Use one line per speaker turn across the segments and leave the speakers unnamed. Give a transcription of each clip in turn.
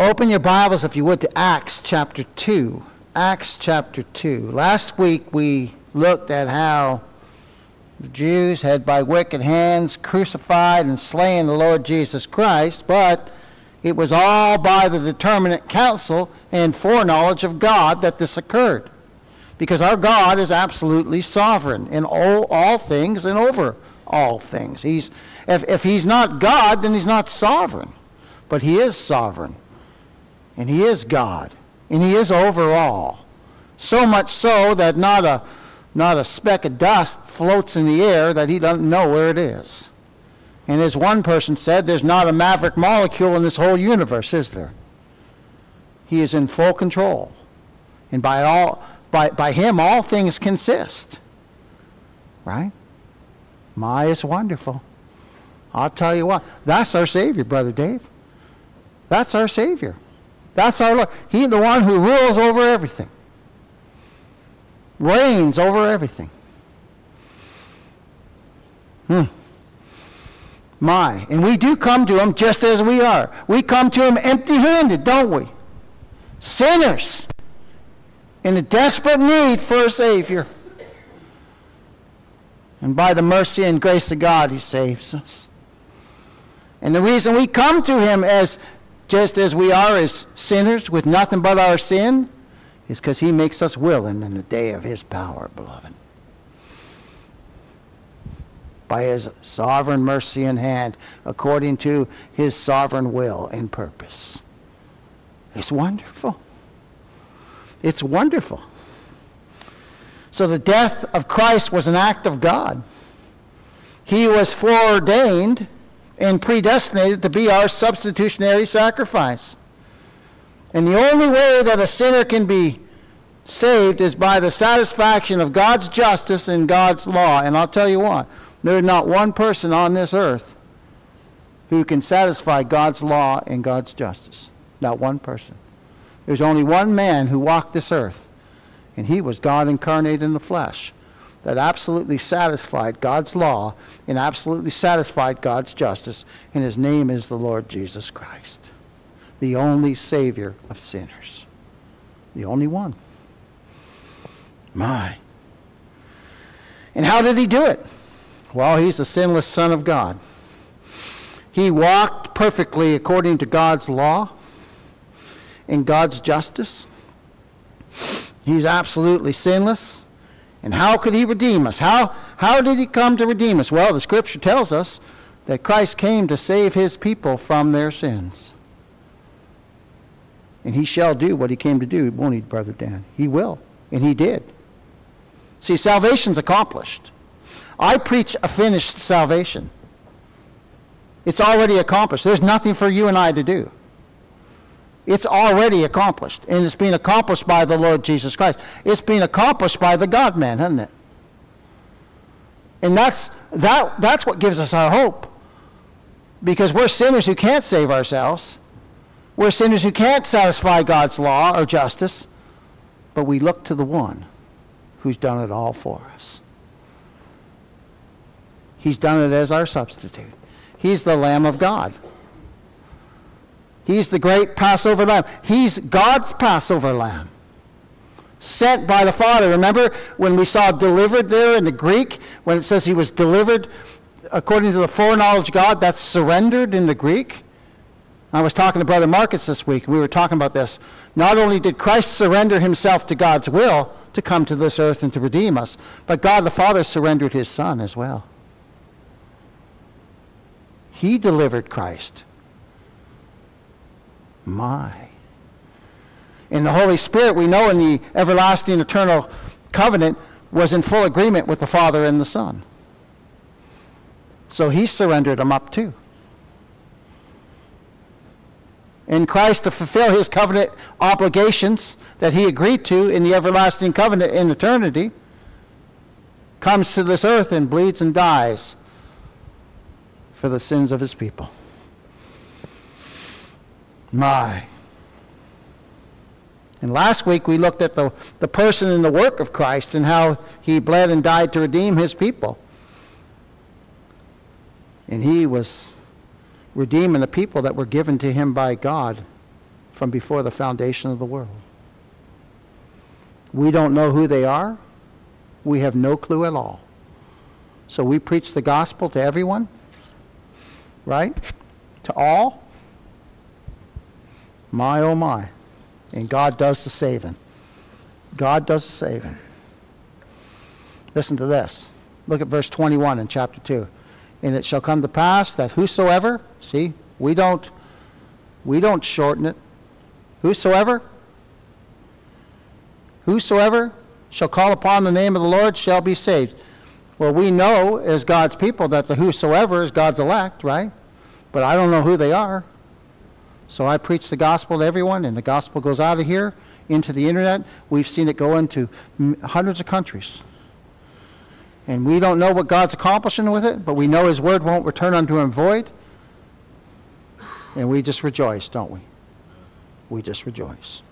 Open your Bibles, if you would, to Acts chapter 2. Acts chapter 2. Last week we looked at how the Jews had by wicked hands crucified and slain the Lord Jesus Christ, but it was all by the determinate counsel and foreknowledge of God that this occurred. Because our God is absolutely sovereign in all, all things and over all things. He's, if, if he's not God, then he's not sovereign. But he is sovereign. And he is God. And he is over all. So much so that not a, not a speck of dust floats in the air that he doesn't know where it is. And as one person said, there's not a maverick molecule in this whole universe, is there? He is in full control. And by, all, by, by him, all things consist. Right? My is wonderful. I'll tell you what, that's our Savior, Brother Dave. That's our Savior. That's our Lord. He's the one who rules over everything, reigns over everything. Hmm. My. And we do come to him just as we are. We come to him empty handed, don't we? Sinners in a desperate need for a Savior. And by the mercy and grace of God, he saves us. And the reason we come to him as just as we are as sinners with nothing but our sin, is because he makes us willing in the day of his power, beloved. By his sovereign mercy and hand, according to his sovereign will and purpose. It's wonderful. It's wonderful. So the death of Christ was an act of God. He was foreordained and predestinated to be our substitutionary sacrifice. And the only way that a sinner can be saved is by the satisfaction of God's justice and God's law. And I'll tell you what, there's not one person on this earth who can satisfy God's law and God's justice. Not one person. There's only one man who walked this earth, and he was God incarnate in the flesh that absolutely satisfied God's law and absolutely satisfied God's justice, and his name is the Lord Jesus Christ, the only Savior of sinners. The only one. My. And how did he do it? Well, he's the sinless Son of God. He walked perfectly according to God's law and God's justice. He's absolutely sinless. And how could he redeem us? How, how did he come to redeem us? Well, the scripture tells us that Christ came to save his people from their sins. And he shall do what he came to do, won't he, Brother Dan? He will. And he did. See, salvation's accomplished. I preach a finished salvation. It's already accomplished. There's nothing for you and I to do. It's already accomplished. And it's being accomplished by the Lord Jesus Christ. It's being accomplished by the God man, hasn't it? And that's, that, that's what gives us our hope. Because we're sinners who can't save ourselves. We're sinners who can't satisfy God's law or justice. But we look to the one who's done it all for us. He's done it as our substitute. He's the Lamb of God. He's the great Passover lamb. He's God's Passover lamb. Sent by the Father. Remember when we saw delivered there in the Greek, when it says he was delivered according to the foreknowledge of God, that's surrendered in the Greek. I was talking to Brother Marcus this week, and we were talking about this. Not only did Christ surrender himself to God's will to come to this earth and to redeem us, but God the Father surrendered his Son as well. He delivered Christ my. In the Holy Spirit, we know in the everlasting eternal covenant was in full agreement with the Father and the Son. So he surrendered them up too. In Christ to fulfill his covenant obligations that he agreed to in the everlasting covenant in eternity, comes to this earth and bleeds and dies for the sins of his people. My. And last week we looked at the, the person and the work of Christ and how he bled and died to redeem his people. And he was redeeming the people that were given to him by God from before the foundation of the world. We don't know who they are. We have no clue at all. So we preach the gospel to everyone, right? To all. My, oh my. And God does the saving. God does the saving. Listen to this. Look at verse 21 in chapter 2. And it shall come to pass that whosoever, see, we don't, we don't shorten it. Whosoever, whosoever shall call upon the name of the Lord shall be saved. Well, we know as God's people that the whosoever is God's elect, right? But I don't know who they are. So I preach the gospel to everyone, and the gospel goes out of here into the internet. We've seen it go into hundreds of countries. And we don't know what God's accomplishing with it, but we know His word won't return unto Him void. And we just rejoice, don't we? We just rejoice.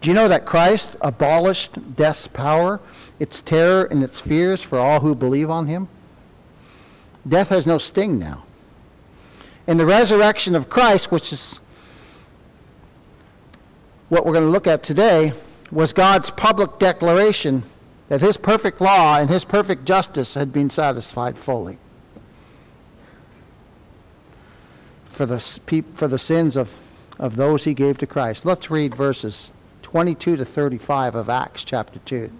Do you know that Christ abolished death's power, its terror, and its fears for all who believe on Him? Death has no sting now. And the resurrection of Christ, which is what we're going to look at today, was God's public declaration that his perfect law and his perfect justice had been satisfied fully for the, for the sins of, of those he gave to Christ. Let's read verses 22 to 35 of Acts chapter 2.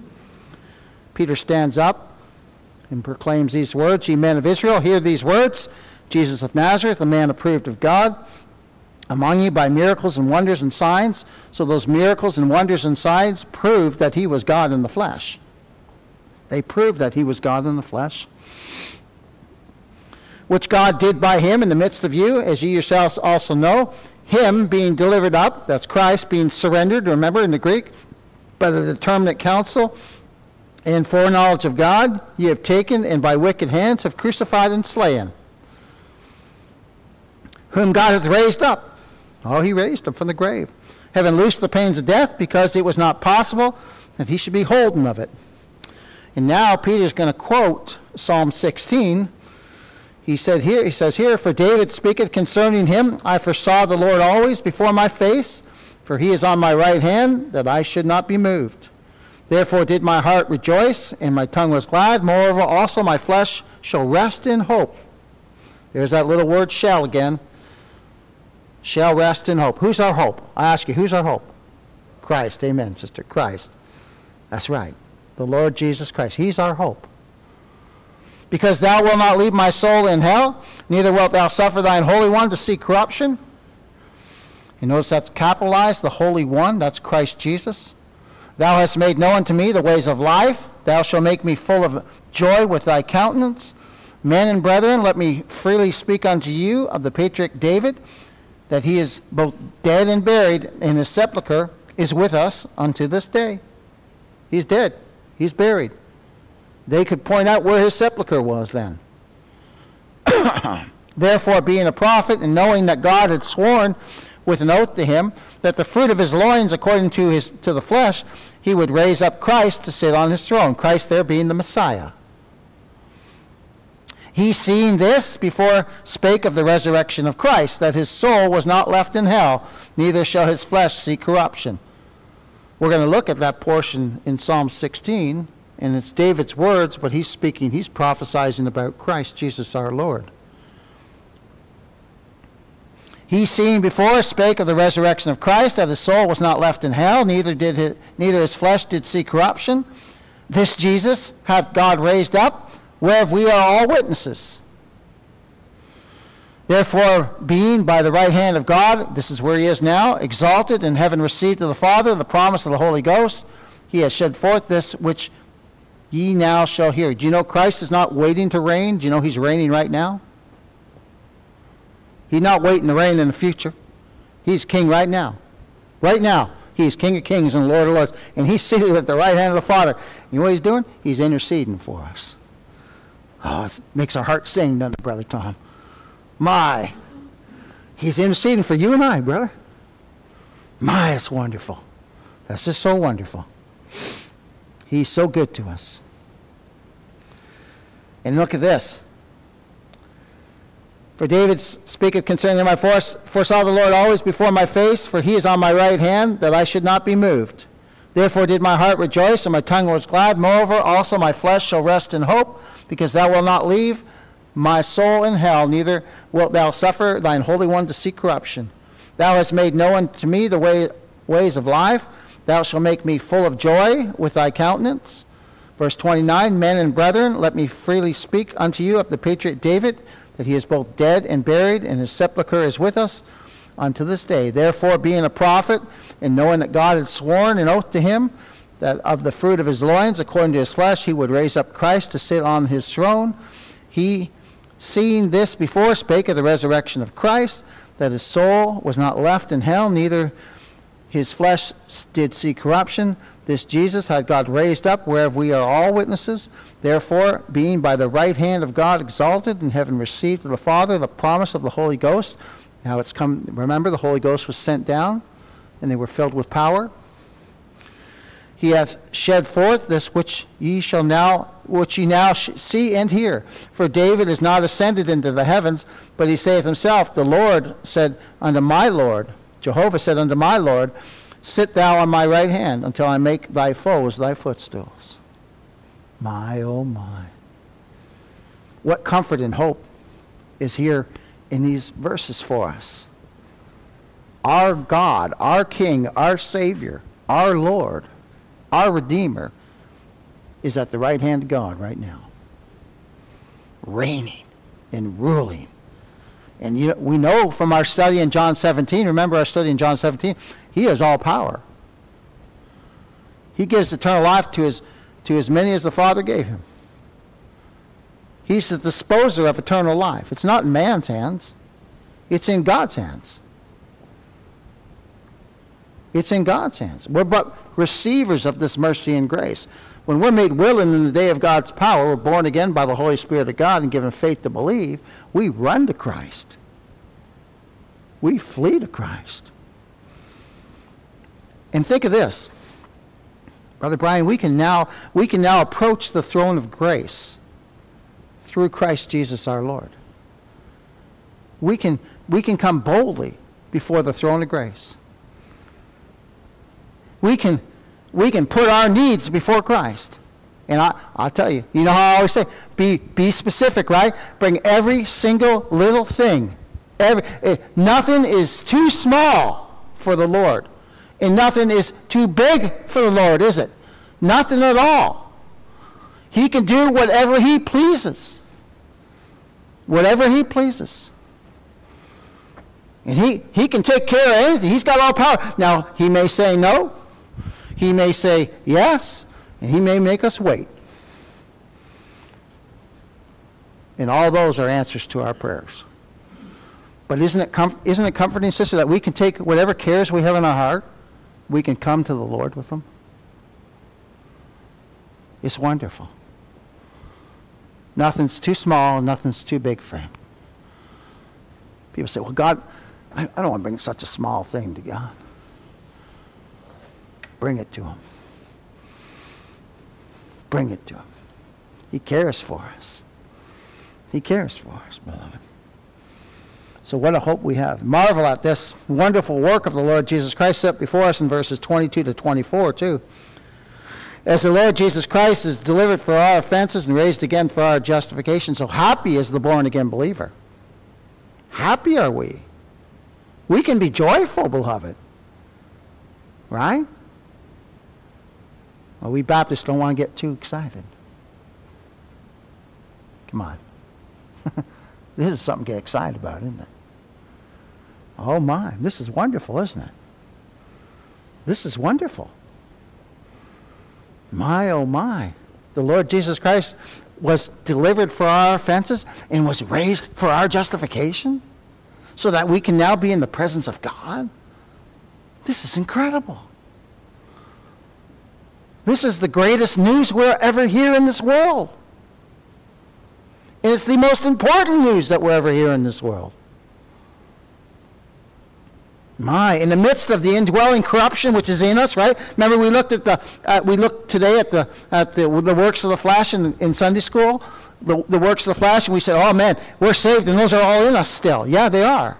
Peter stands up and proclaims these words Ye men of Israel, hear these words Jesus of Nazareth, a man approved of God among you by miracles and wonders and signs. So those miracles and wonders and signs proved that he was God in the flesh. They proved that he was God in the flesh, which God did by him in the midst of you, as you yourselves also know. Him being delivered up, that's Christ being surrendered, remember in the Greek, by the determinate counsel and foreknowledge of God, ye have taken and by wicked hands have crucified and slain, whom God hath raised up. Oh, he raised him from the grave, having loosed the pains of death, because it was not possible that he should be holden of it. And now Peter's going to quote Psalm 16. He said here, he says here, For David speaketh concerning him, I foresaw the Lord always before my face, for he is on my right hand, that I should not be moved. Therefore did my heart rejoice, and my tongue was glad. Moreover, also my flesh shall rest in hope. There's that little word shall again. Shall rest in hope. Who's our hope? I ask you, who's our hope? Christ. Amen, sister. Christ. That's right the Lord Jesus Christ. He's our hope. Because thou wilt not leave my soul in hell, neither wilt thou suffer thine Holy One to see corruption. You notice that's capitalized, the Holy One, that's Christ Jesus. Thou hast made known to me the ways of life. Thou shalt make me full of joy with thy countenance. Men and brethren, let me freely speak unto you of the patriarch David, that he is both dead and buried, in his sepulchre is with us unto this day. He's dead. He's buried. They could point out where his sepulchre was then. Therefore, being a prophet and knowing that God had sworn with an oath to him that the fruit of his loins, according to, his, to the flesh, he would raise up Christ to sit on his throne, Christ there being the Messiah. He seeing this before spake of the resurrection of Christ, that his soul was not left in hell, neither shall his flesh see corruption. We're going to look at that portion in Psalm 16, and it's David's words, but he's speaking, he's prophesying about Christ Jesus our Lord. He seeing before spake of the resurrection of Christ, that his soul was not left in hell, neither did his, neither his flesh did see corruption. This Jesus hath God raised up, whereof we are all witnesses. Therefore, being by the right hand of God, this is where he is now, exalted and having received of the Father the promise of the Holy Ghost, he has shed forth this which ye now shall hear. Do you know Christ is not waiting to reign? Do you know he's reigning right now? He's not waiting to reign in the future. He's king right now. Right now, he's King of kings and Lord of lords. And he's seated at the right hand of the Father. You know what he's doing? He's interceding for us. Oh, it makes our heart sing, doesn't it, Brother Tom? My. He's interceding for you and I, brother. My, it's wonderful. That's just so wonderful. He's so good to us. And look at this. For David speaketh concerning my force, foresaw the Lord always before my face, for he is on my right hand, that I should not be moved. Therefore did my heart rejoice, and my tongue was glad. Moreover, also my flesh shall rest in hope, because thou wilt not leave my soul in hell, neither wilt thou suffer thine Holy One to see corruption. Thou hast made known to me the way, ways of life. Thou shalt make me full of joy with thy countenance. Verse 29 Men and brethren, let me freely speak unto you of the patriot David that he is both dead and buried, and his sepulchre is with us unto this day. Therefore, being a prophet, and knowing that God had sworn an oath to him, that of the fruit of his loins, according to his flesh, he would raise up Christ to sit on his throne, he, seeing this before, spake of the resurrection of Christ, that his soul was not left in hell, neither his flesh did see corruption. This Jesus had God raised up, whereof we are all witnesses. Therefore, being by the right hand of God exalted, and having received of the Father the promise of the Holy Ghost, now it's come, remember, the Holy Ghost was sent down, and they were filled with power. He hath shed forth this which ye shall now, which ye now see and hear. For David is not ascended into the heavens, but he saith himself, The Lord said unto my Lord, Jehovah said unto my Lord, Sit thou on my right hand until I make thy foes thy footstools. My, oh my. What comfort and hope is here in these verses for us. Our God, our King, our Savior, our Lord, our Redeemer is at the right hand of God right now, reigning and ruling. And you, we know from our study in John 17, remember our study in John 17, he has all power. He gives eternal life to his to as many as the Father gave him. He's the disposer of eternal life. It's not in man's hands, it's in God's hands. It's in God's hands. We're but receivers of this mercy and grace. When we're made willing in the day of God's power, we're born again by the Holy Spirit of God and given faith to believe, we run to Christ. We flee to Christ. And think of this. Brother Brian, we can now we can now approach the throne of grace through Christ Jesus our Lord. We can we can come boldly before the throne of grace. We can we can put our needs before Christ. And I, I'll tell you, you know how I always say, be, be specific, right? Bring every single little thing. Every, eh, nothing is too small for the Lord. And nothing is too big for the Lord, is it? Nothing at all. He can do whatever he pleases. Whatever he pleases. And he, he can take care of anything. He's got all power. Now, he may say no. He may say yes. And he may make us wait. And all those are answers to our prayers. But isn't it, comf- isn't it comforting, sister, that we can take whatever cares we have in our heart we can come to the Lord with them? It's wonderful. Nothing's too small, nothing's too big for him. People say, well, God, I, I don't want to bring such a small thing to God. Bring it to him. Bring it to him. He cares for us. He cares for us, beloved. So what a hope we have. Marvel at this wonderful work of the Lord Jesus Christ set before us in verses 22 to 24 too. As the Lord Jesus Christ is delivered for our offenses and raised again for our justification, so happy is the born again believer. Happy are we. We can be joyful, beloved. Right? Well, we Baptists don't want to get too excited. Come on. this is something to get excited about, isn't it? Oh my, this is wonderful, isn't it? This is wonderful. My, oh my. The Lord Jesus Christ was delivered for our offenses and was raised for our justification so that we can now be in the presence of God. This is incredible. This is the greatest news we'll ever hear in this world. And it's the most important news that we'll ever hear in this world. My, in the midst of the indwelling corruption which is in us, right? Remember we looked at the, uh, we looked today at the, at the, the works of the flesh in, in Sunday school, the, the works of the flesh, and we said, oh man, we're saved, and those are all in us still. Yeah, they are.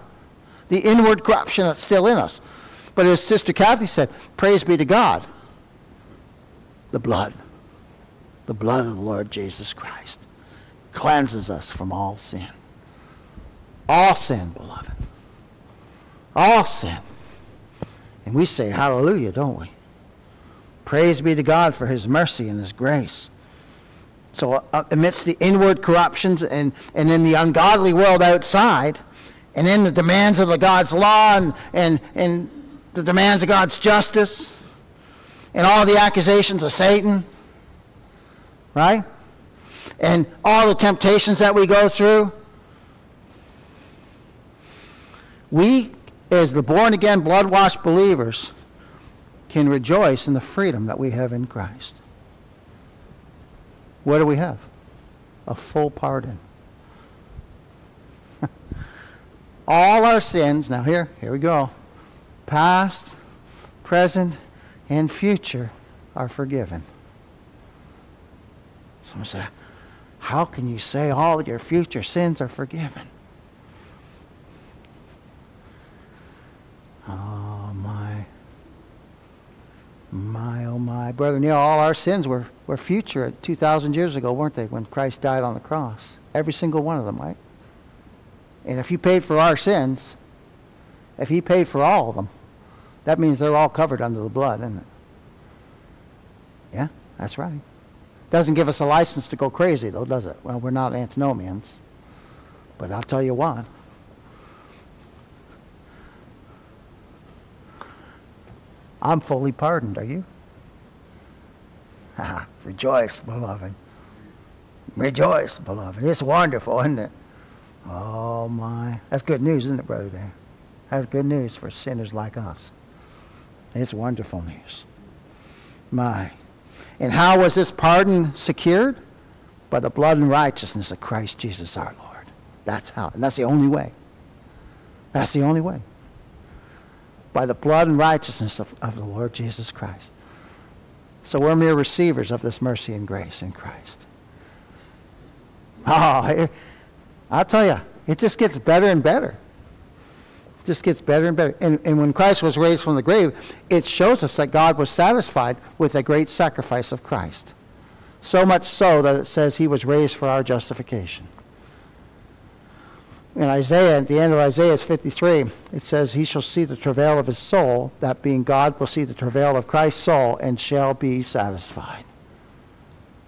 The inward corruption that's still in us. But as Sister Kathy said, praise be to God. The blood, the blood of the Lord Jesus Christ cleanses us from all sin. All sin, beloved. All sin. And we say hallelujah, don't we? Praise be to God for his mercy and his grace. So uh, amidst the inward corruptions and, and in the ungodly world outside, and in the demands of the God's law and, and, and the demands of God's justice, and all the accusations of Satan, right? And all the temptations that we go through, we as the born again, blood washed believers can rejoice in the freedom that we have in Christ. What do we have? A full pardon. All our sins, now here, here we go. Past, present, and future are forgiven. Someone said, How can you say all your future sins are forgiven? Oh, my. My, oh, my. Brother Neil, all our sins were, were future 2,000 years ago, weren't they, when Christ died on the cross? Every single one of them, right? And if he paid for our sins, if he paid for all of them, that means they're all covered under the blood, isn't it? Yeah, that's right. Doesn't give us a license to go crazy, though, does it? Well, we're not antinomians. But I'll tell you what, I'm fully pardoned. Are you? Rejoice, beloved. Rejoice, beloved. It's wonderful, isn't it? Oh, my. That's good news, isn't it, Brother Dan? That's good news for sinners like us. It's wonderful news. My. And how was this pardon secured? By the blood and righteousness of Christ Jesus our Lord. That's how. And that's the only way. That's the only way by the blood and righteousness of, of the Lord Jesus Christ. So we're mere receivers of this mercy and grace in Christ. Oh, it, I'll tell you, it just gets better and better. Just gets better and better. And, and when Christ was raised from the grave, it shows us that God was satisfied with the great sacrifice of Christ. So much so that it says he was raised for our justification in Isaiah, at the end of Isaiah 53, it says, He shall see the travail of his soul, that being God will see the travail of Christ's soul, and shall be satisfied.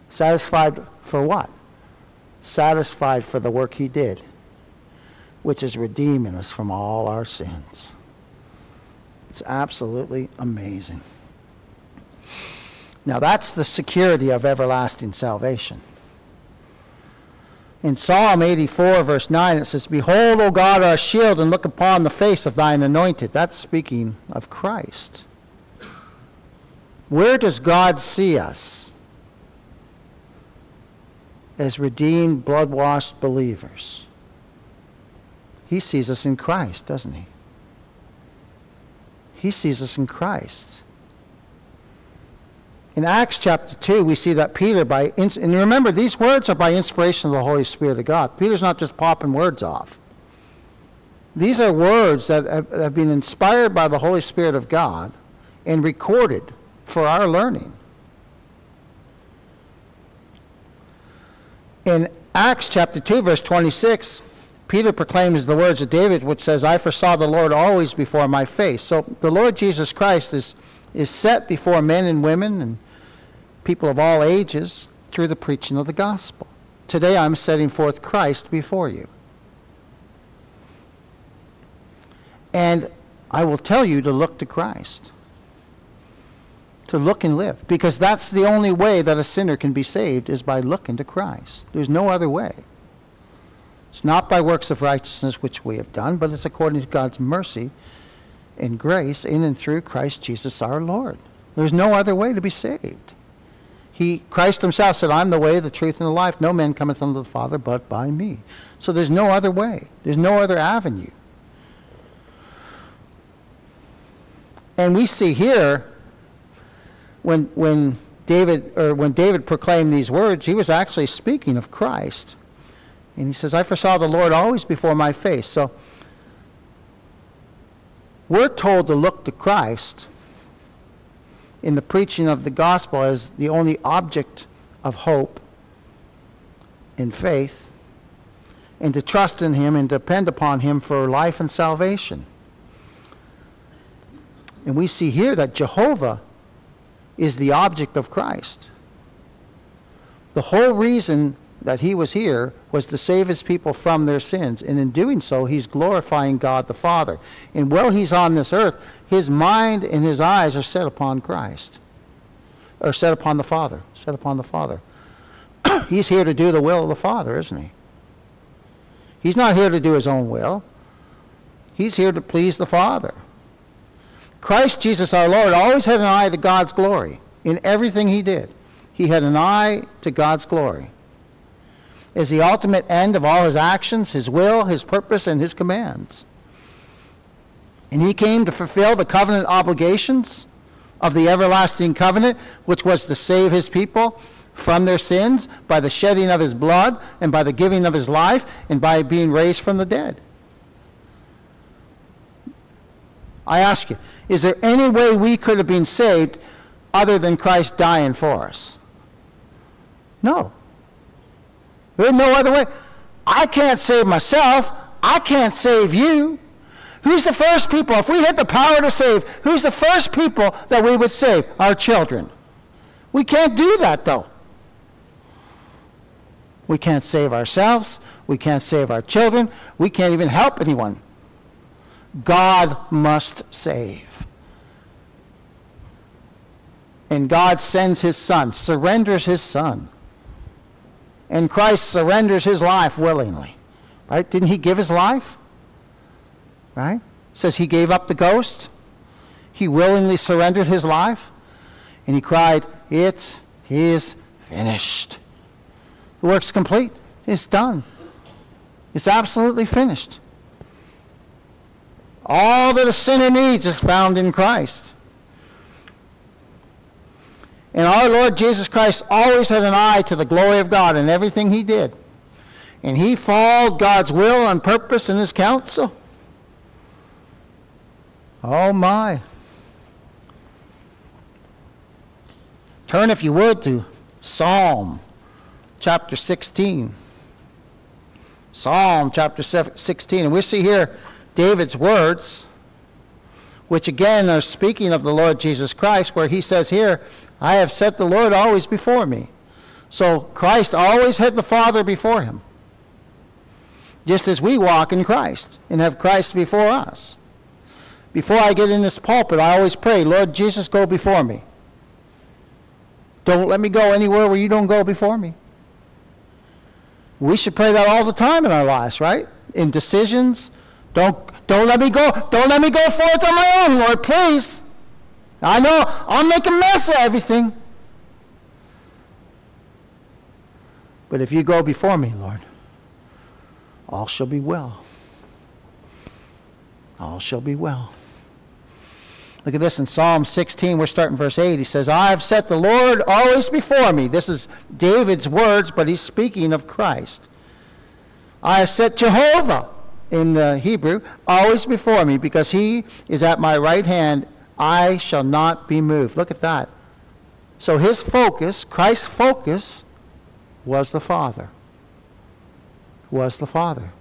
Satisfied for what? Satisfied for the work he did, which is redeeming us from all our sins. It's absolutely amazing. Now, that's the security of everlasting salvation in Psalm 84, verse 9, it says, Behold, O God, our shield, and look upon the face of thine anointed. That's speaking of Christ. Where does God see us? As redeemed, blood washed believers. He sees us in Christ, doesn't he? He sees us in Christ. In Acts chapter 2, we see that Peter, by and remember, these words are by inspiration of the Holy Spirit of God. Peter's not just popping words off. These are words that have been inspired by the Holy Spirit of God and recorded for our learning. In Acts chapter 2, verse 26, Peter proclaims the words of David, which says, I foresaw the Lord always before my face. So the Lord Jesus Christ is, is set before men and women and people of all ages through the preaching of the gospel. Today I'm setting forth Christ before you. And I will tell you to look to Christ. To look and live. Because that's the only way that a sinner can be saved is by looking to Christ. There's no other way. It's not by works of righteousness which we have done, but it's according to God's mercy and grace in and through Christ Jesus our Lord. There's no other way to be saved. He, Christ himself said, I'm the way, the truth, and the life. No man cometh unto the Father but by me. So there's no other way. There's no other avenue. And we see here, when, when David, or when David proclaimed these words, he was actually speaking of Christ. And he says, I foresaw the Lord always before my face. So we're told to look to Christ in the preaching of the gospel as the only object of hope and faith, and to trust in him and depend upon him for life and salvation. And we see here that Jehovah is the object of Christ. The whole reason that he was here was to save his people from their sins. And in doing so, he's glorifying God the Father. And while he's on this earth, his mind and his eyes are set upon Christ, or set upon the Father, set upon the Father. he's here to do the will of the Father, isn't he? He's not here to do his own will. He's here to please the Father. Christ Jesus our Lord always had an eye to God's glory in everything he did. He had an eye to God's glory. As the ultimate end of all his actions, his will, his purpose, and his commands. And he came to fulfill the covenant obligations of the everlasting covenant, which was to save his people from their sins by the shedding of his blood and by the giving of his life and by being raised from the dead. I ask you, is there any way we could have been saved other than Christ dying for us? No. There's no other way. I can't save myself. I can't save you. Who's the first people? If we had the power to save, who's the first people that we would save? Our children. We can't do that, though. We can't save ourselves. We can't save our children. We can't even help anyone. God must save. And God sends his son, surrenders his son. And Christ surrenders his life willingly. Right? Didn't he give his life? Right? Says he gave up the ghost. He willingly surrendered his life. And he cried, It is finished. The work's complete. It's done. It's absolutely finished. All that a sinner needs is found in Christ. And our Lord Jesus Christ always had an eye to the glory of God in everything he did. And he followed God's will and purpose in his counsel. Oh my. Turn, if you would, to Psalm chapter 16. Psalm chapter 16. And we see here David's words, which again are speaking of the Lord Jesus Christ, where he says here, I have set the Lord always before me. So Christ always had the Father before him. Just as we walk in Christ and have Christ before us. Before I get in this pulpit, I always pray, Lord Jesus, go before me. Don't let me go anywhere where you don't go before me. We should pray that all the time in our lives, right? In decisions, don't, don't let me go. Don't let me go forth on my own, Lord, please. I know I'll make a mess of everything. But if you go before me, Lord, all shall be well. All shall be well. Look at this in Psalm 16. We're starting verse 8. He says, I have set the Lord always before me. This is David's words, but he's speaking of Christ. I have set Jehovah in the Hebrew, always before me, because he is at my right hand, I shall not be moved. Look at that. So his focus, Christ's focus, was the Father. Was the Father.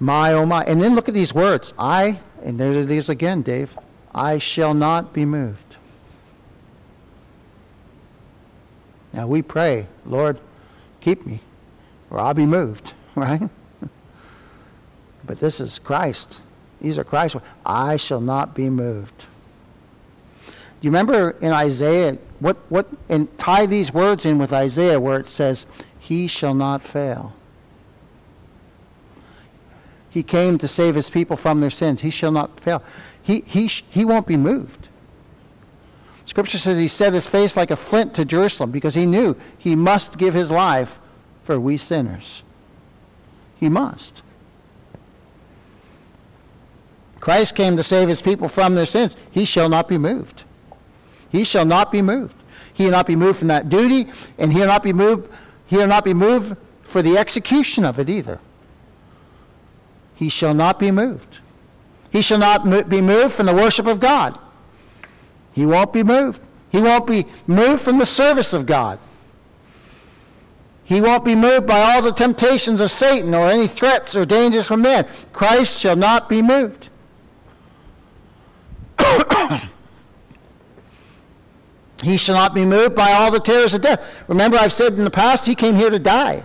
My, oh my. And then look at these words. I, and there it is again, Dave. I shall not be moved. Now we pray, Lord, keep me or I'll be moved, right? but this is Christ. These are Christ's words. I shall not be moved. You remember in Isaiah, what, what, and tie these words in with Isaiah where it says, He shall not fail. He came to save his people from their sins. He shall not fail. He, he, he won't be moved. Scripture says he set his face like a flint to Jerusalem because he knew he must give his life for we sinners. He must. Christ came to save his people from their sins. He shall not be moved. He shall not be moved. He will not be moved from that duty, and he'll not be moved, he'll not be moved for the execution of it either. He shall not be moved. He shall not be moved from the worship of God. He won't be moved. He won't be moved from the service of God. He won't be moved by all the temptations of Satan or any threats or dangers from men. Christ shall not be moved. he shall not be moved by all the terrors of death. Remember, I've said in the past, he came here to die.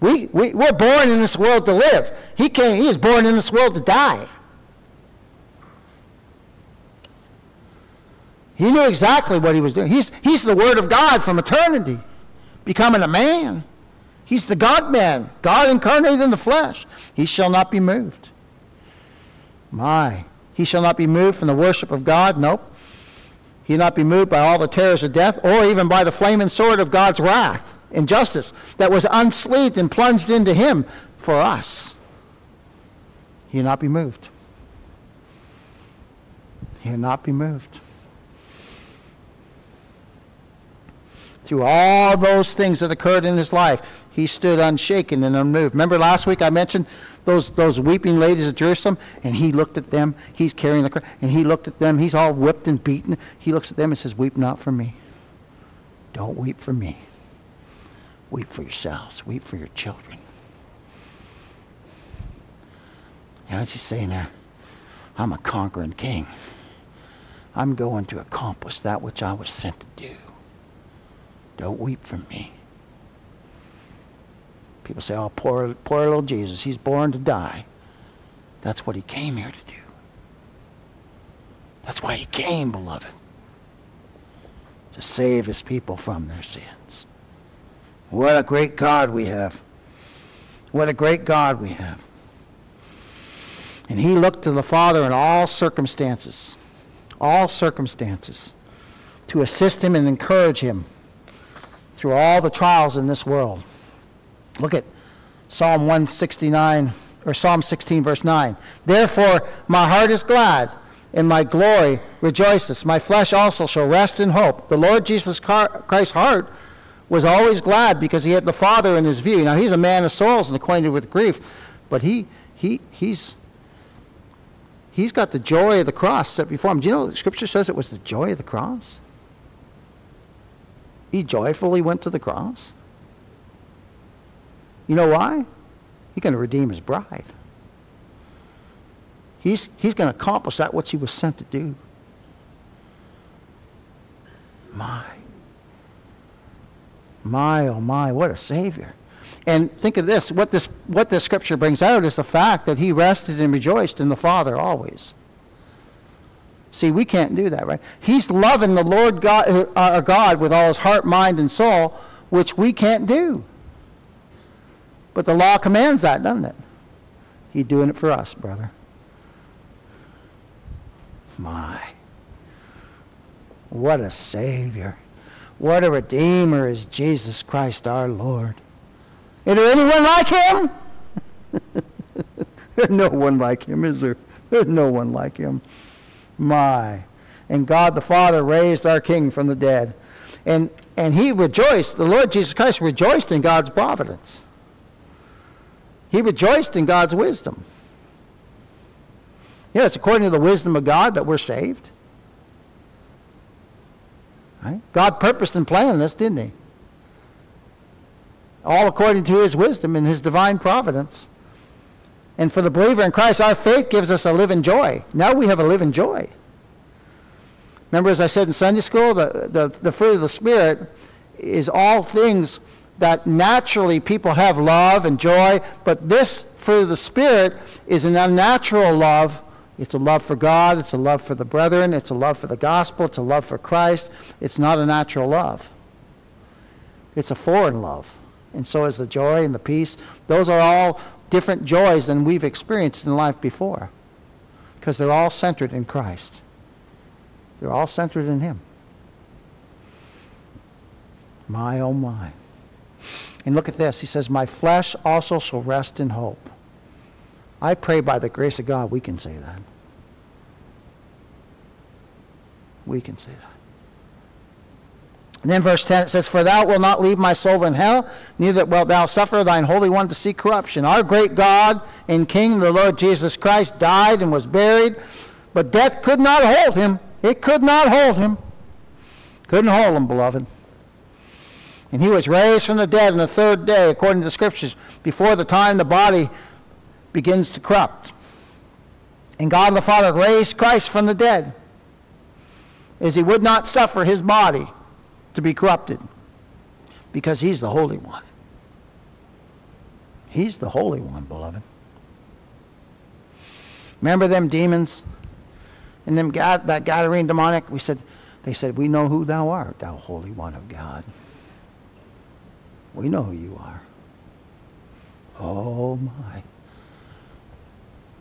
We, we, we're born in this world to live. He came, he is born in this world to die. He knew exactly what he was doing. He's, he's the Word of God from eternity, becoming a man. He's the God man, God incarnated in the flesh. He shall not be moved. My. He shall not be moved from the worship of God. Nope. He'll not be moved by all the terrors of death or even by the flaming sword of God's wrath and justice that was unsleeved and plunged into him for us. He'll not be moved. He'll not be moved. Through all those things that occurred in his life, he stood unshaken and unmoved. Remember last week I mentioned those, those weeping ladies at Jerusalem? And he looked at them. He's carrying the cross. And he looked at them. He's all whipped and beaten. He looks at them and says, Weep not for me. Don't weep for me. Weep for yourselves. Weep for your children. You know, what's he saying there? I'm a conquering king. I'm going to accomplish that which I was sent to do. Don't weep for me. People say, oh, poor, poor little Jesus. He's born to die. That's what he came here to do. That's why he came, beloved. To save his people from their sins. What a great God we have. What a great God we have. And he looked to the Father in all circumstances, all circumstances, to assist him and encourage him through all the trials in this world. Look at Psalm 169 or Psalm 16 verse 9. Therefore my heart is glad and my glory rejoices. My flesh also shall rest in hope. The Lord Jesus Christ's heart was always glad because he had the Father in his view. Now he's a man of sorrows and acquainted with grief, but he he he's he's got the joy of the cross set before him. Do you know scripture says it was the joy of the cross? He joyfully went to the cross. You know why? He's going to redeem his bride. He's, he's going to accomplish that which he was sent to do. My. My, oh my, what a Savior. And think of this what, this what this scripture brings out is the fact that he rested and rejoiced in the Father always. See, we can't do that, right? He's loving the Lord God, uh, our God with all his heart, mind, and soul, which we can't do. But the law commands that, doesn't it? He's doing it for us, brother. My. What a Savior. What a Redeemer is Jesus Christ our Lord. Is there anyone like him? There's no one like him, is there? There's no one like him. My. And God the Father raised our King from the dead. And, and he rejoiced, the Lord Jesus Christ rejoiced in God's providence. He rejoiced in God's wisdom. It's according to the wisdom of God that we're saved. Right? God purposed and planned this, didn't he? All according to his wisdom and his divine providence. And for the believer in Christ, our faith gives us a living joy. Now we have a living joy. Remember, as I said in Sunday school, the, the, the fruit of the Spirit is all things that naturally people have love and joy, but this fruit of the Spirit is an unnatural love. It's a love for God, it's a love for the brethren, it's a love for the gospel, it's a love for Christ. It's not a natural love. It's a foreign love. And so is the joy and the peace. Those are all different joys than we've experienced in life before because they're all centered in Christ. They're all centered in Him. My, oh my. And look at this. He says, My flesh also shall rest in hope. I pray by the grace of God we can say that. We can say that. And then verse 10 it says, For thou wilt not leave my soul in hell, neither wilt thou suffer thine Holy One to see corruption. Our great God and King, the Lord Jesus Christ, died and was buried, but death could not hold him. It could not hold him. Couldn't hold him, beloved. And he was raised from the dead on the third day, according to the Scriptures, before the time the body begins to corrupt. And God the Father raised Christ from the dead, as he would not suffer his body to be corrupted, because he's the Holy One. He's the Holy One, beloved. Remember them demons and them God, that Gadarene demoniac? We said, they said, we know who thou art, thou Holy One of God. We know who you are. Oh my.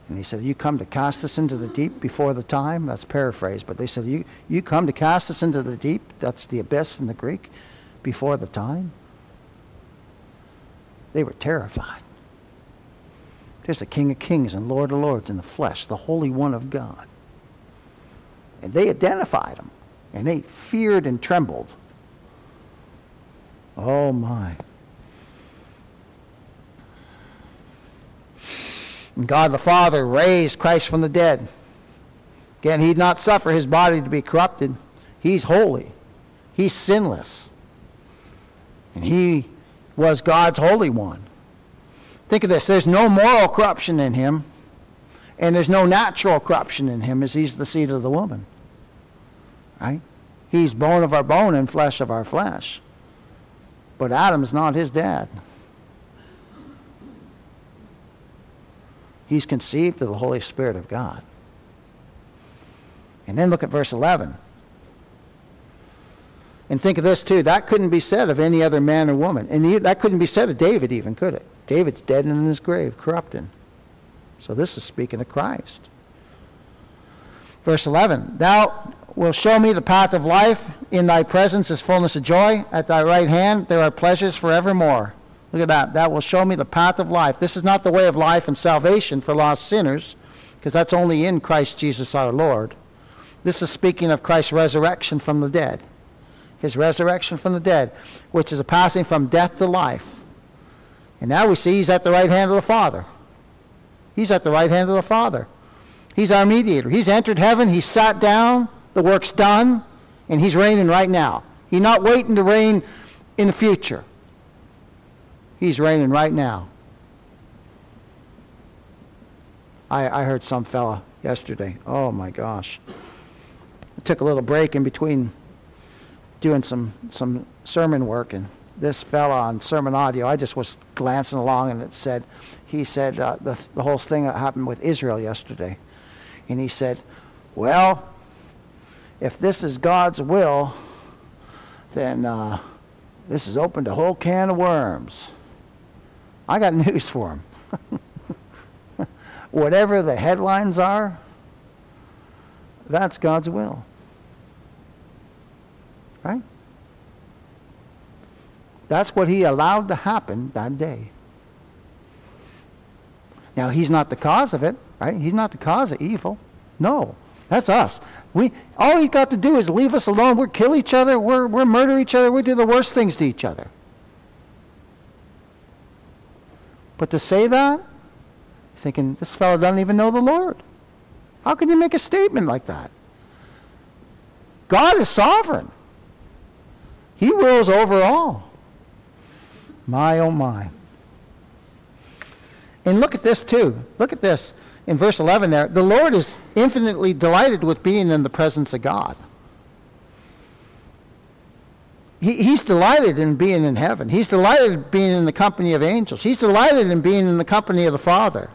And he said, You come to cast us into the deep before the time? That's paraphrased, but they said, You, you come to cast us into the deep? That's the abyss in the Greek, before the time? They were terrified. There's the King of Kings and Lord of Lords in the flesh, the Holy One of God. And they identified him, and they feared and trembled. Oh my. And God the Father raised Christ from the dead. Again, he did not suffer his body to be corrupted. He's holy. He's sinless. And he was God's Holy One. Think of this. There's no moral corruption in him, and there's no natural corruption in him as he's the seed of the woman. Right? He's bone of our bone and flesh of our flesh. But Adam's not his dad. He's conceived of the Holy Spirit of God. And then look at verse 11. And think of this too. That couldn't be said of any other man or woman. And that couldn't be said of David even, could it? David's dead and in his grave, corrupting. So this is speaking of Christ. Verse 11. Thou wilt show me the path of life. In thy presence is fullness of joy. At thy right hand there are pleasures forevermore. Look at that. That will show me the path of life. This is not the way of life and salvation for lost sinners, because that's only in Christ Jesus our Lord. This is speaking of Christ's resurrection from the dead. His resurrection from the dead, which is a passing from death to life. And now we see he's at the right hand of the Father. He's at the right hand of the Father. He's our mediator. He's entered heaven. He's sat down. The work's done. And he's reigning right now. He's not waiting to reign in the future. He's reigning right now. I, I heard some fella yesterday. Oh my gosh. I took a little break in between doing some, some sermon work and this fella on SermonAudio, I just was glancing along and it said, he said uh, the, the whole thing that happened with Israel yesterday. And he said, well, if this is God's will, then uh, this has opened a whole can of worms. I got news for him. Whatever the headlines are, that's God's will. Right? That's what he allowed to happen that day. Now, he's not the cause of it, right? He's not the cause of evil. No, that's us. We, all he's got to do is leave us alone. We'll kill each other. We're, we're murder each other. We do the worst things to each other. But to say that, thinking, this fellow doesn't even know the Lord. How can you make a statement like that? God is sovereign. He rules over all. My, oh my. And look at this too. Look at this in verse 11 there. The Lord is infinitely delighted with being in the presence of God. He, he's delighted in being in heaven. He's delighted in being in the company of angels. He's delighted in being in the company of the Father.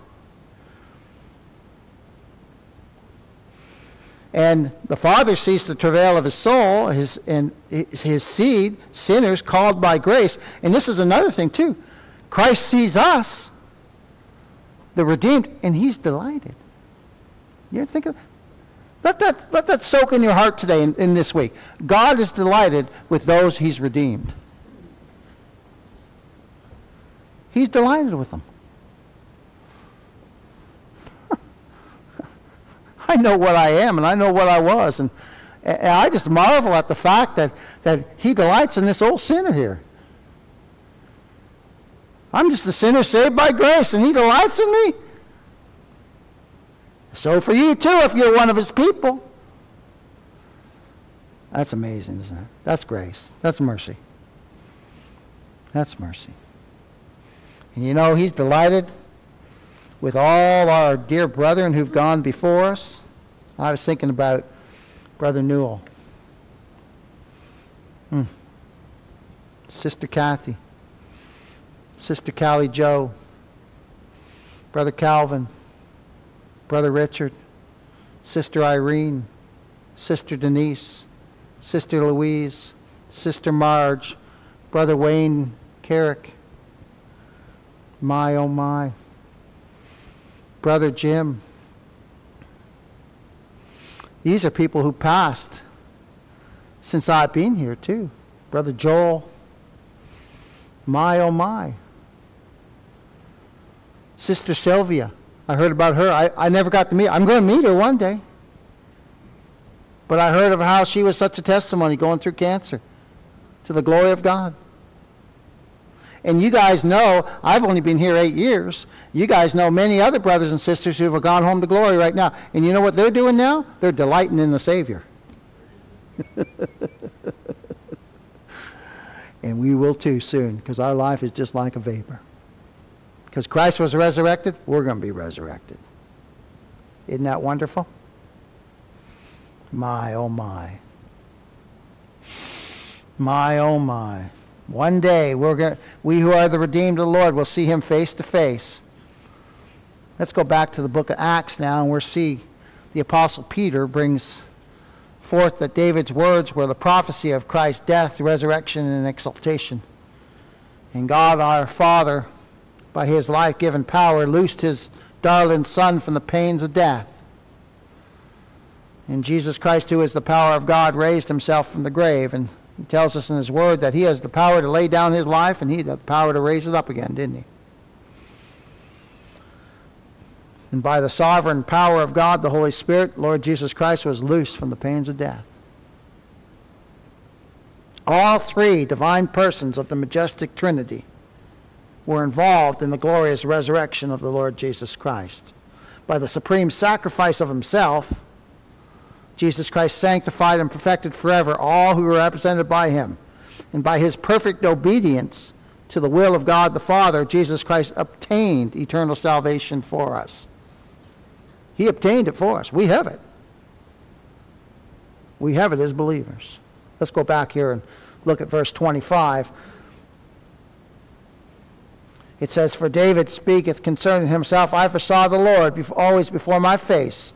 And the Father sees the travail of his soul, his, and his, seed, sinners called by grace. And this is another thing, too. Christ sees us, the redeemed, and he's delighted. You think of, let that, let that soak in your heart today in, this week. God is delighted with those he's redeemed. He's delighted with them. I know what I am and I know what I was. And, and I just marvel at the fact that, that he delights in this old sinner here. I'm just a sinner saved by grace, and he delights in me. So for you too, if you're one of his people. That's amazing, isn't it? That's grace. That's mercy. That's mercy. And you know, he's delighted with all our dear brethren who've gone before us. I was thinking about Brother Newell, hmm. Sister Kathy, Sister Callie Joe, Brother Calvin, Brother Richard, Sister Irene, Sister Denise, Sister Louise, Sister Marge, Brother Wayne Carrick, my oh my, Brother Jim. These are people who passed since I've been here too. Brother Joel, my oh my. Sister Sylvia. I heard about her. I, I never got to meet I'm going to meet her one day. But I heard of how she was such a testimony going through cancer to the glory of God. And you guys know, I've only been here eight years. You guys know many other brothers and sisters who have gone home to glory right now. And you know what they're doing now? They're delighting in the Savior. and we will too soon, because our life is just like a vapor. Because Christ was resurrected, we're going to be resurrected. Isn't that wonderful? My, oh my. My, oh my. One day, we're going we who are the redeemed of the Lord will see him face to face. Let's go back to the book of Acts now, and we'll see the Apostle Peter brings forth that David's words were the prophecy of Christ's death, resurrection, and exaltation. And God our Father by his life given power, loosed his darling Son from the pains of death. And Jesus Christ, who is the power of God, raised himself from the grave. And he tells us in his word that he has the power to lay down his life and he had the power to raise it up again, didn't he? And by the sovereign power of God, the Holy Spirit, Lord Jesus Christ was loosed from the pains of death. All three divine persons of the majestic Trinity were involved in the glorious resurrection of the Lord Jesus Christ. By the supreme sacrifice of himself, Jesus Christ sanctified and perfected forever all who were represented by him. And by his perfect obedience to the will of God the Father, Jesus Christ obtained eternal salvation for us. He obtained it for us. We have it. We have it as believers. Let's go back here and look at verse 25. It says, For David speaketh concerning himself, I foresaw the Lord always before my face,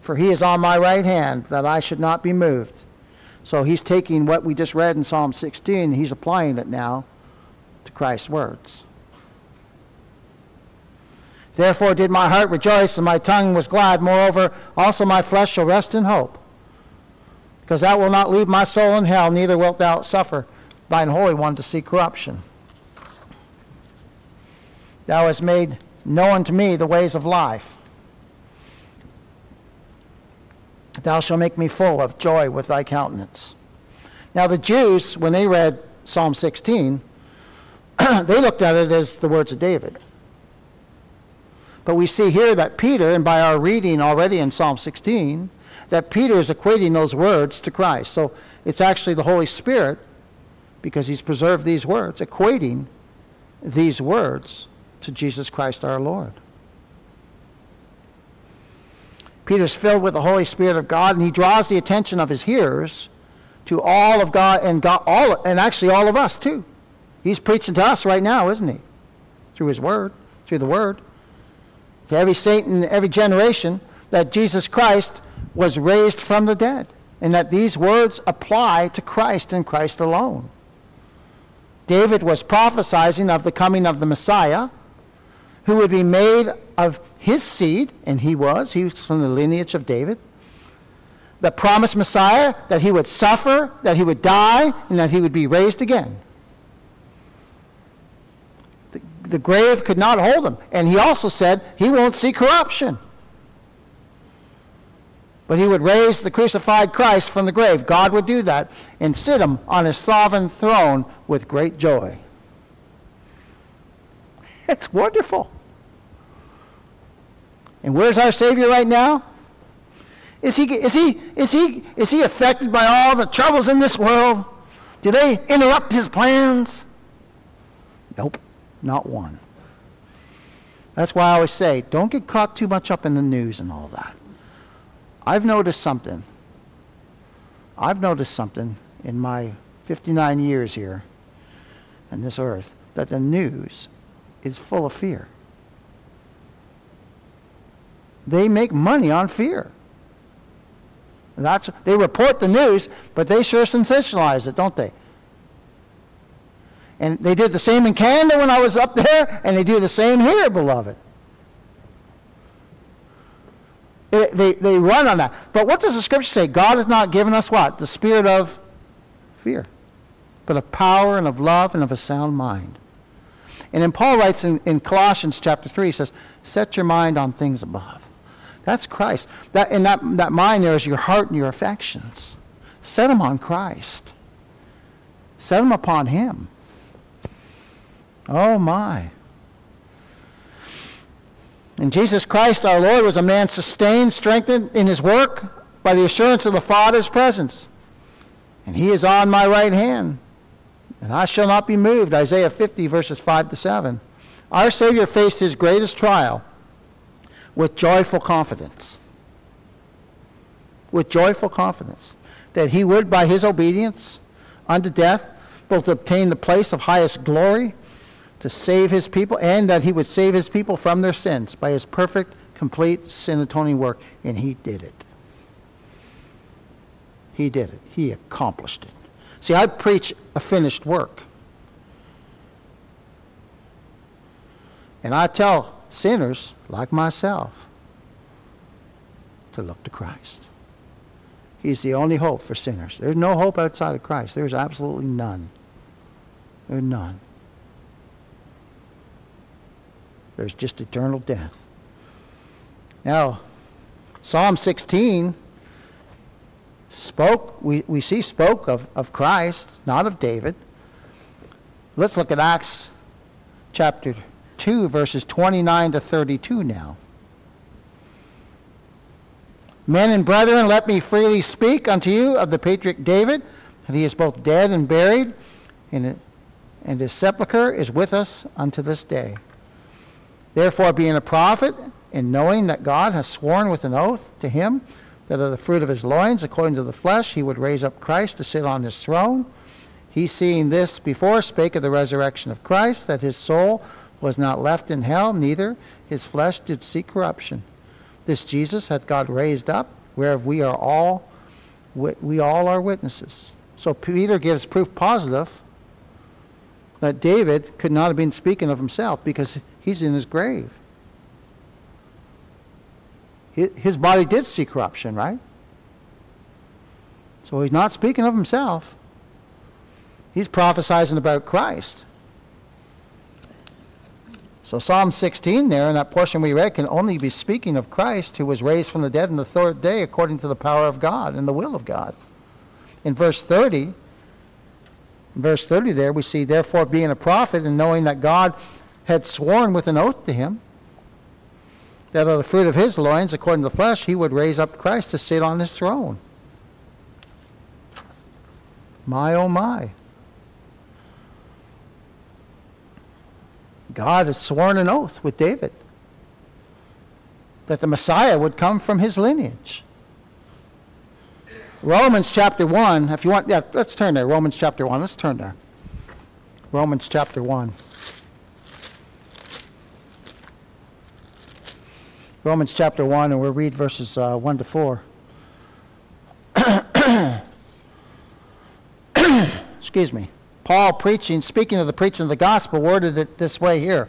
for he is on my right hand, that I should not be moved. So he's taking what we just read in Psalm 16, he's applying it now to Christ's words. Therefore did my heart rejoice, and my tongue was glad. Moreover, also my flesh shall rest in hope. Because thou wilt not leave my soul in hell, neither wilt thou suffer thine Holy One to see corruption. Thou hast made known to me the ways of life. Thou shalt make me full of joy with thy countenance. Now, the Jews, when they read Psalm 16, they looked at it as the words of David. But we see here that Peter, and by our reading already in Psalm 16, that Peter is equating those words to Christ. So it's actually the Holy Spirit, because he's preserved these words, equating these words to Jesus Christ our Lord. Peter's filled with the Holy Spirit of God, and he draws the attention of his hearers to all of God and God, all, and actually all of us too. He's preaching to us right now, isn't he? Through his word, through the word. To every saint in every generation, that Jesus Christ was raised from the dead, and that these words apply to Christ and Christ alone. David was prophesying of the coming of the Messiah who would be made of his seed, and he was, he was from the lineage of David. The promised Messiah, that he would suffer, that he would die, and that he would be raised again. The, the grave could not hold him. And he also said he won't see corruption. But he would raise the crucified Christ from the grave. God would do that and sit him on his sovereign throne with great joy. It's wonderful. And where's our Savior right now? Is he, is, he, is, he, is he affected by all the troubles in this world? Do they interrupt his plans? Nope, not one. That's why I always say, don't get caught too much up in the news and all that. I've noticed something. I've noticed something in my 59 years here on this earth that the news is full of fear. They make money on fear. That's, they report the news, but they sure sensationalize it, don't they? And they did the same in Canada when I was up there, and they do the same here, beloved. They, they, they run on that. But what does the scripture say? God has not given us what? The spirit of fear, but of power and of love and of a sound mind. And then Paul writes in, in Colossians chapter 3, he says, Set your mind on things above. That's Christ. That, and that, that mind there is your heart and your affections. Set them on Christ. Set them upon Him. Oh, my. And Jesus Christ, our Lord, was a man sustained, strengthened in his work by the assurance of the Father's presence. And he is on my right hand, and I shall not be moved. Isaiah 50, verses 5 to 7. Our Savior faced his greatest trial with joyful confidence. With joyful confidence that he would, by his obedience unto death, both obtain the place of highest glory to save his people, and that he would save his people from their sins by his perfect, complete, sin atoning work. And he did it. He did it. He accomplished it. See, I preach a finished work. And I tell sinners like myself to look to Christ. He's the only hope for sinners. There's no hope outside of Christ. There's absolutely none. There's none. There's just eternal death. Now, Psalm 16 spoke, we, we see spoke of, of Christ, not of David. Let's look at Acts chapter 2, verses 29 to 32 now. Men and brethren, let me freely speak unto you of the patriarch David, that he is both dead and buried, and, and his sepulchre is with us unto this day. Therefore, being a prophet, and knowing that God has sworn with an oath to him that of the fruit of his loins, according to the flesh, he would raise up Christ to sit on his throne, he, seeing this before, spake of the resurrection of Christ, that his soul was not left in hell, neither his flesh did see corruption. This Jesus hath God raised up, whereof we are all we all are witnesses. So Peter gives proof positive that David could not have been speaking of himself because he's in his grave. His body did see corruption, right? So he's not speaking of himself. He's prophesying about Christ. So Psalm 16 there, in that portion we read, can only be speaking of Christ who was raised from the dead on the third day according to the power of God and the will of God. In verse 30, in verse 30 there, we see, therefore being a prophet and knowing that God had sworn with an oath to him, that of the fruit of his loins, according to the flesh, he would raise up Christ to sit on his throne. My, oh my. God had sworn an oath with David that the Messiah would come from his lineage. Romans chapter 1, if you want, yeah, let's turn there. Romans chapter 1, let's turn there. Romans chapter 1. Romans chapter 1, and we'll read verses uh, 1 to 4. Excuse me. Paul preaching, speaking of the preaching of the gospel, worded it this way here.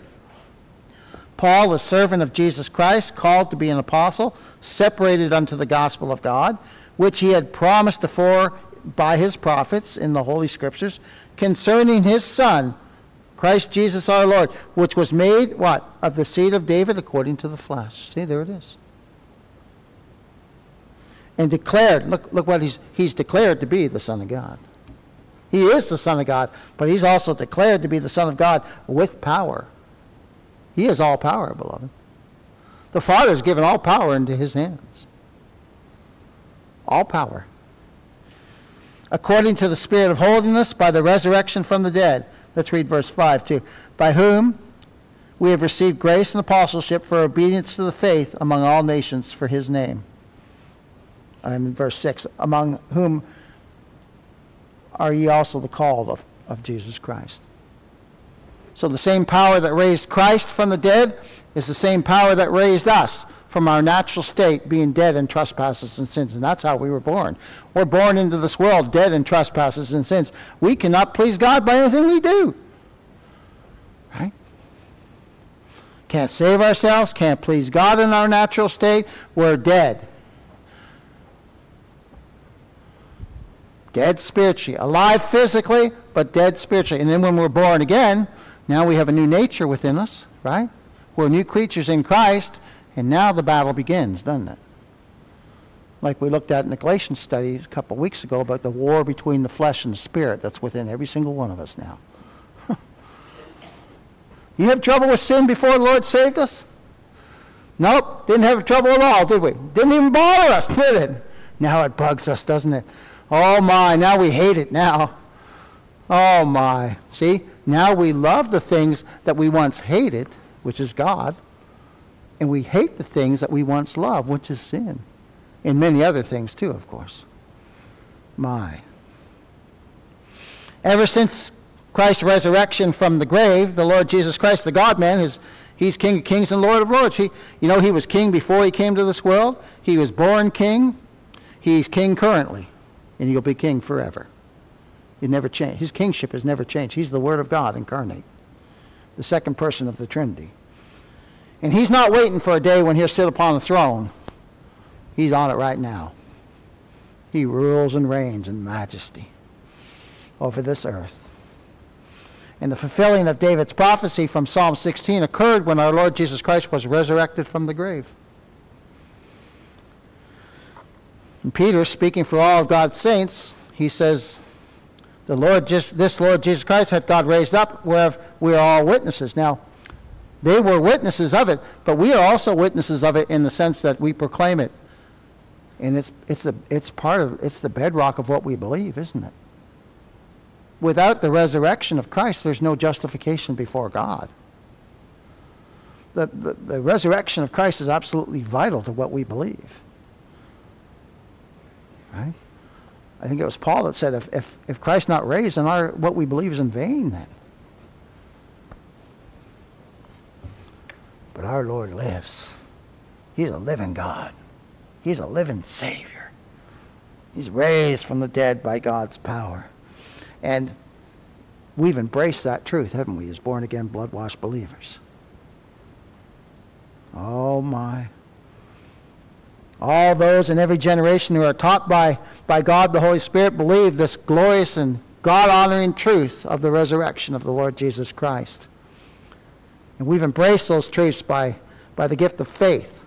Paul, a servant of Jesus Christ, called to be an apostle, separated unto the gospel of God, which he had promised afore by his prophets in the Holy Scriptures, concerning his Son, Christ Jesus our Lord, which was made, what? Of the seed of David according to the flesh. See, there it is. and declared, look, look what he's, he's declared to be the Son of God. He is the Son of God, but he's also declared to be the Son of God with power. He has all power, beloved. The Father has given all power into his hands. All power. According to the Spirit of holiness, by the resurrection from the dead. Let's read verse 5 too. By whom we have received grace and apostleship for obedience to the faith among all nations for his name. And verse 6 Among whom are ye also the called of, of Jesus Christ. So the same power that raised Christ from the dead is the same power that raised us from our natural state, being dead in trespasses and sins. And that's how we were born. We're born into this world dead in trespasses and sins. We cannot please God by anything we do. Right? Can't save ourselves, can't please God in our natural state. We're dead. Dead spiritually. Alive physically, but dead spiritually. And then when we're born again, now we have a new nature within us, right? We're new creatures in Christ, and now the battle begins, doesn't it? Like we looked at in the Galatians study a couple of weeks ago about the war between the flesh and the spirit that's within every single one of us now. you have trouble with sin before the Lord saved us? Nope, didn't have trouble at all, did we? Didn't even bother us, did it? Now it bugs us, doesn't it? Oh my, now we hate it now. Oh my. See, now we love the things that we once hated, which is God, and we hate the things that we once loved, which is sin. And many other things too, of course. My. Ever since Christ's resurrection from the grave, the Lord Jesus Christ, the God man, is he's King of Kings and Lord of Lords. He, you know, he was king before he came to this world. He was born king. He's king currently and he'll be king forever. He never changed. His kingship has never changed. He's the Word of God incarnate, the second person of the Trinity. And he's not waiting for a day when he'll sit upon the throne. He's on it right now. He rules and reigns in majesty over this earth. And the fulfilling of David's prophecy from Psalm 16 occurred when our Lord Jesus Christ was resurrected from the grave. And Peter, speaking for all of God's saints, he says, the Lord just, this Lord Jesus Christ hath God raised up, whereof we are all witnesses. Now, they were witnesses of it, but we are also witnesses of it in the sense that we proclaim it. And it's, it's, a, it's part of, it's the bedrock of what we believe, isn't it? Without the resurrection of Christ, there's no justification before God. The, the, the resurrection of Christ is absolutely vital to what we believe. Right? I think it was Paul that said, if, if, if Christ's not raised, then our, what we believe is in vain then. But our Lord lives. He's a living God. He's a living Savior. He's raised from the dead by God's power. And we've embraced that truth, haven't we, as born again, blood washed believers? Oh, my all those in every generation who are taught by, by God the Holy Spirit believe this glorious and God honoring truth of the resurrection of the Lord Jesus Christ. And we've embraced those truths by, by the gift of faith.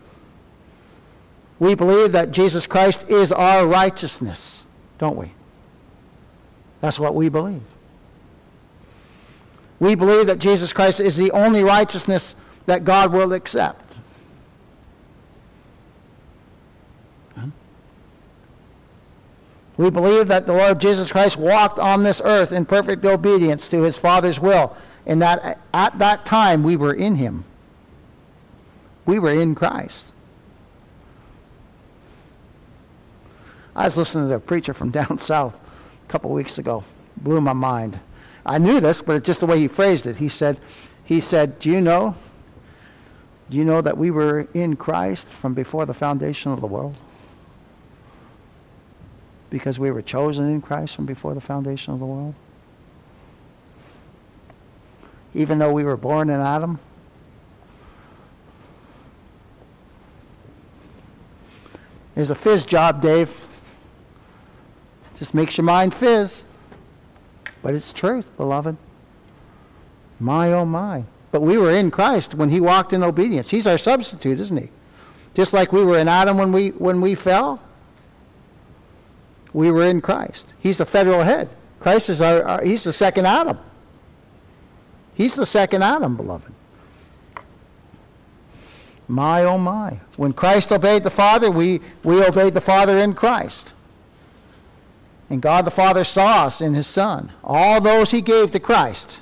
We believe that Jesus Christ is our righteousness, don't we? That's what we believe. We believe that Jesus Christ is the only righteousness that God will accept. We believe that the Lord Jesus Christ walked on this earth in perfect obedience to his Father's will, and that at that time we were in him. We were in Christ. I was listening to a preacher from down south a couple weeks ago. Blew my mind. I knew this, but it's just the way he phrased it. He said, he said, Do you know? Do you know that we were in Christ from before the foundation of the world? because we were chosen in Christ from before the foundation of the world? Even though we were born in Adam? There's a fizz job, Dave. Just makes your mind fizz. But it's truth, beloved. My, oh, my. But we were in Christ when he walked in obedience. He's our substitute, isn't he? Just like we were in Adam when we, when we fell, we were in Christ. He's the federal head. Christ is our, our he's the second Adam. He's the second Adam, beloved. My, oh my. When Christ obeyed the Father, we, we obeyed the Father in Christ. And God the Father saw us in his Son. All those he gave to Christ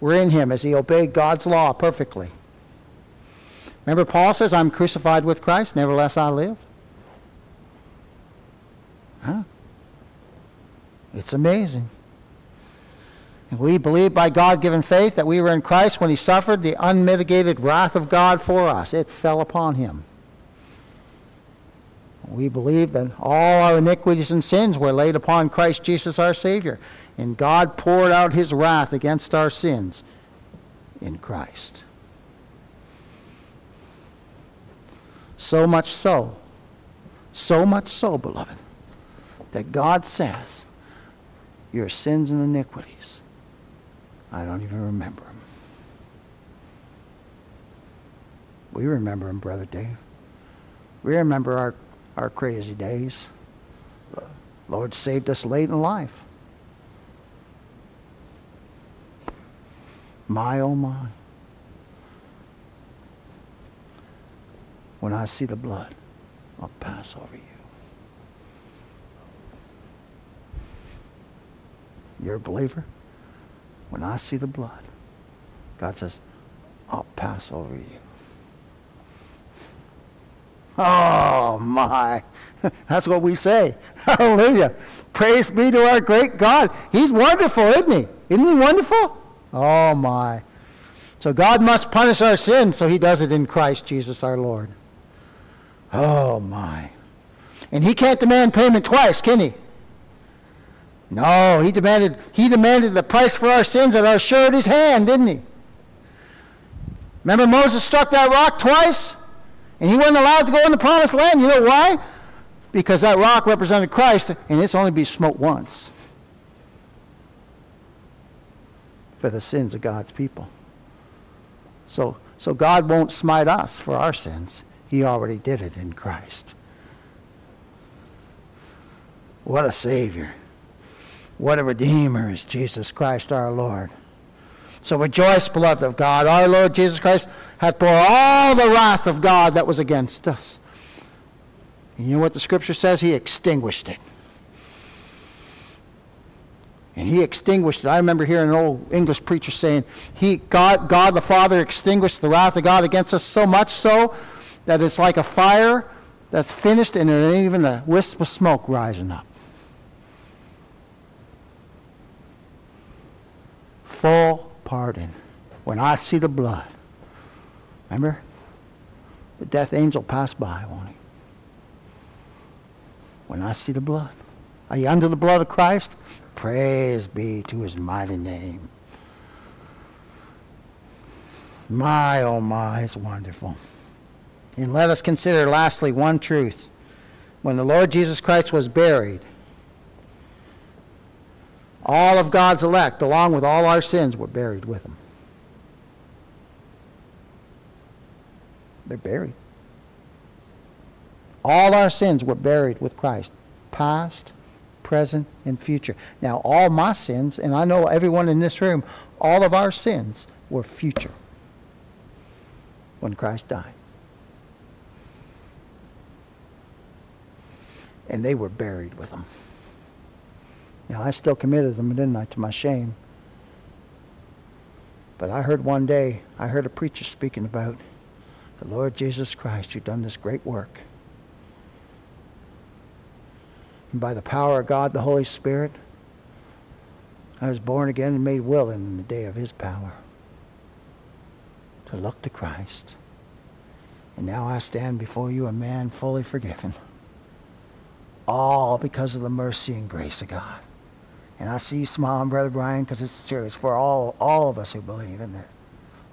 were in him as he obeyed God's law perfectly. Remember, Paul says, I'm crucified with Christ, nevertheless I live. Huh? It's amazing. We believe by God given faith that we were in Christ when he suffered the unmitigated wrath of God for us. It fell upon him. We believe that all our iniquities and sins were laid upon Christ Jesus our Savior. And God poured out his wrath against our sins in Christ. So much so, so much so, beloved, that God says, Your sins and iniquities I don't even remember him. We remember him, Brother Dave. We remember our, our crazy days. Lord saved us late in life. My, oh my. When I see the blood, I'll pass over you. You're a believer? When I see the blood, God says, I'll pass over you. Oh, my. That's what we say. Hallelujah. Praise be to our great God. He's wonderful, isn't he? Isn't he wonderful? Oh, my. So God must punish our sins, so he does it in Christ Jesus our Lord. Oh, my. And he can't demand payment twice, can he? No, he demanded, he demanded the price for our sins at our surety's hand, didn't he? Remember Moses struck that rock twice? And he wasn't allowed to go in the promised land. You know why? Because that rock represented Christ, and it's only be smote once for the sins of God's people. So, so God won't smite us for our sins. He already did it in Christ. What a Savior. What a Redeemer is Jesus Christ our Lord. So rejoice, beloved of God. Our Lord Jesus Christ hath bore all the wrath of God that was against us. And you know what the scripture says? He extinguished it. And he extinguished it. I remember hearing an old English preacher saying, he, God, God the Father extinguished the wrath of God against us so much so that it's like a fire that's finished and there ain't even a wisp of smoke rising up. Full pardon when I see the blood. Remember? The death angel passed by, won't he? When I see the blood. Are you under the blood of Christ? Praise be to his mighty name. My, oh my, it's wonderful. And let us consider lastly one truth. When the Lord Jesus Christ was buried, all of God's elect, along with all our sins, were buried with him. They're buried. All our sins were buried with Christ, past, present, and future. Now, all my sins, and I know everyone in this room, all of our sins were future when Christ died. And they were buried with him. Now, I still committed them, didn't I, to my shame. But I heard one day, I heard a preacher speaking about the Lord Jesus Christ who done this great work. And by the power of God, the Holy Spirit, I was born again and made willing in the day of his power to look to Christ. And now I stand before you a man fully forgiven. All because of the mercy and grace of God. And I see you smiling, Brother Brian, because it's true. It's for all, all of us who believe in it.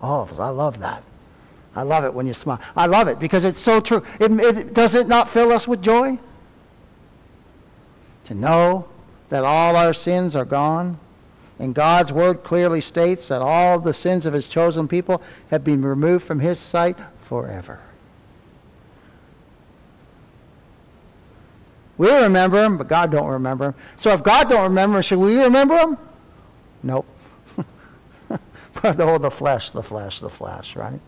All of us. I love that. I love it when you smile. I love it because it's so true. It, it, does it not fill us with joy? To know that all our sins are gone. And God's word clearly states that all the sins of his chosen people have been removed from his sight forever. We remember them, but God don't remember them. So if God don't remember, should we remember them? Nope. but oh, the flesh, the flesh, the flesh, right?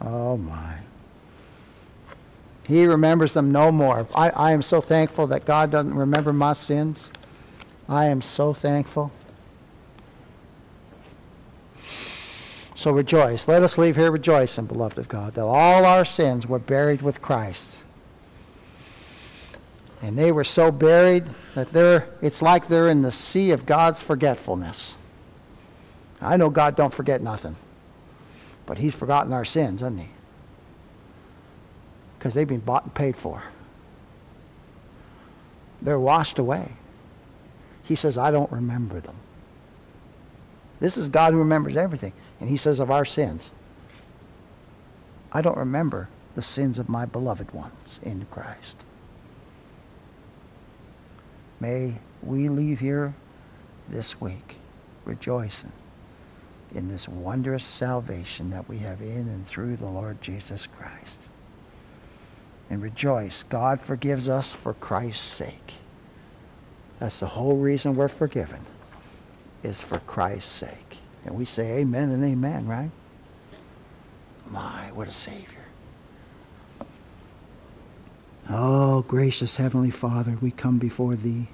Oh my. He remembers them no more. I, I am so thankful that God doesn't remember my sins. I am so thankful. So rejoice. Let us leave here rejoicing, beloved of God, that all our sins were buried with Christ. And they were so buried that they're, it's like they're in the sea of God's forgetfulness. I know God don't forget nothing. But he's forgotten our sins, hasn't he? Because they've been bought and paid for. They're washed away. He says, I don't remember them. This is God who remembers everything. And he says of our sins, I don't remember the sins of my beloved ones in Christ. May we leave here this week rejoicing in this wondrous salvation that we have in and through the Lord Jesus Christ. And rejoice, God forgives us for Christ's sake. That's the whole reason we're forgiven, is for Christ's sake. And we say amen and amen, right? My, what a Savior. Oh, gracious Heavenly Father, we come before Thee.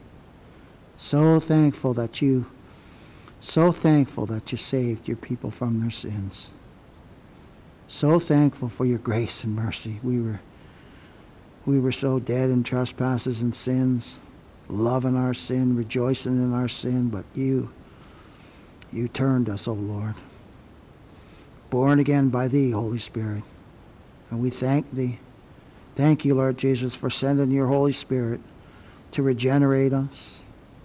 So thankful that you, so thankful that you saved your people from their sins. So thankful for your grace and mercy. We were, we were so dead in trespasses and sins, loving our sin, rejoicing in our sin, but you, you turned us, O Lord. Born again by Thee, Holy Spirit. And we thank Thee. Thank you, Lord Jesus, for sending your Holy Spirit to regenerate us,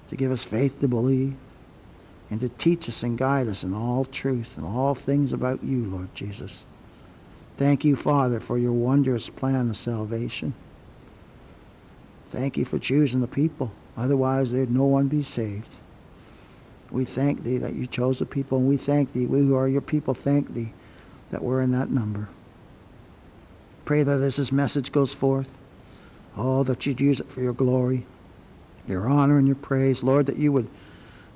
to give us faith to believe, and to teach us and guide us in all truth and all things about you, Lord Jesus. Thank you, Father, for your wondrous plan of salvation. Thank you for choosing the people. Otherwise, there'd no one be saved. We thank thee that you chose the people, and we thank thee, we who are your people, thank thee that we're in that number. Pray that as this message goes forth, oh, that you'd use it for your glory, your honor, and your praise. Lord, that you would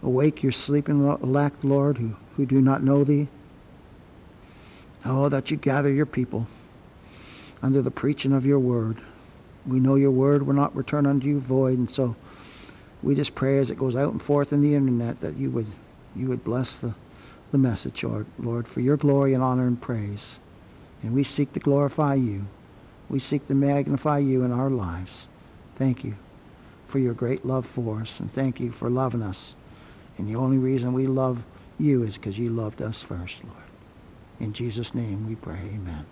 awake your sleeping elect, Lord, who, who do not know thee. Oh, that you gather your people under the preaching of your word. We know your word will not return unto you void, and so we just pray as it goes out and forth in the internet that you would you would bless the, the message, Lord, Lord, for your glory and honor and praise. And we seek to glorify you. We seek to magnify you in our lives. Thank you for your great love for us, and thank you for loving us. And the only reason we love you is because you loved us first, Lord. In Jesus' name we pray, amen.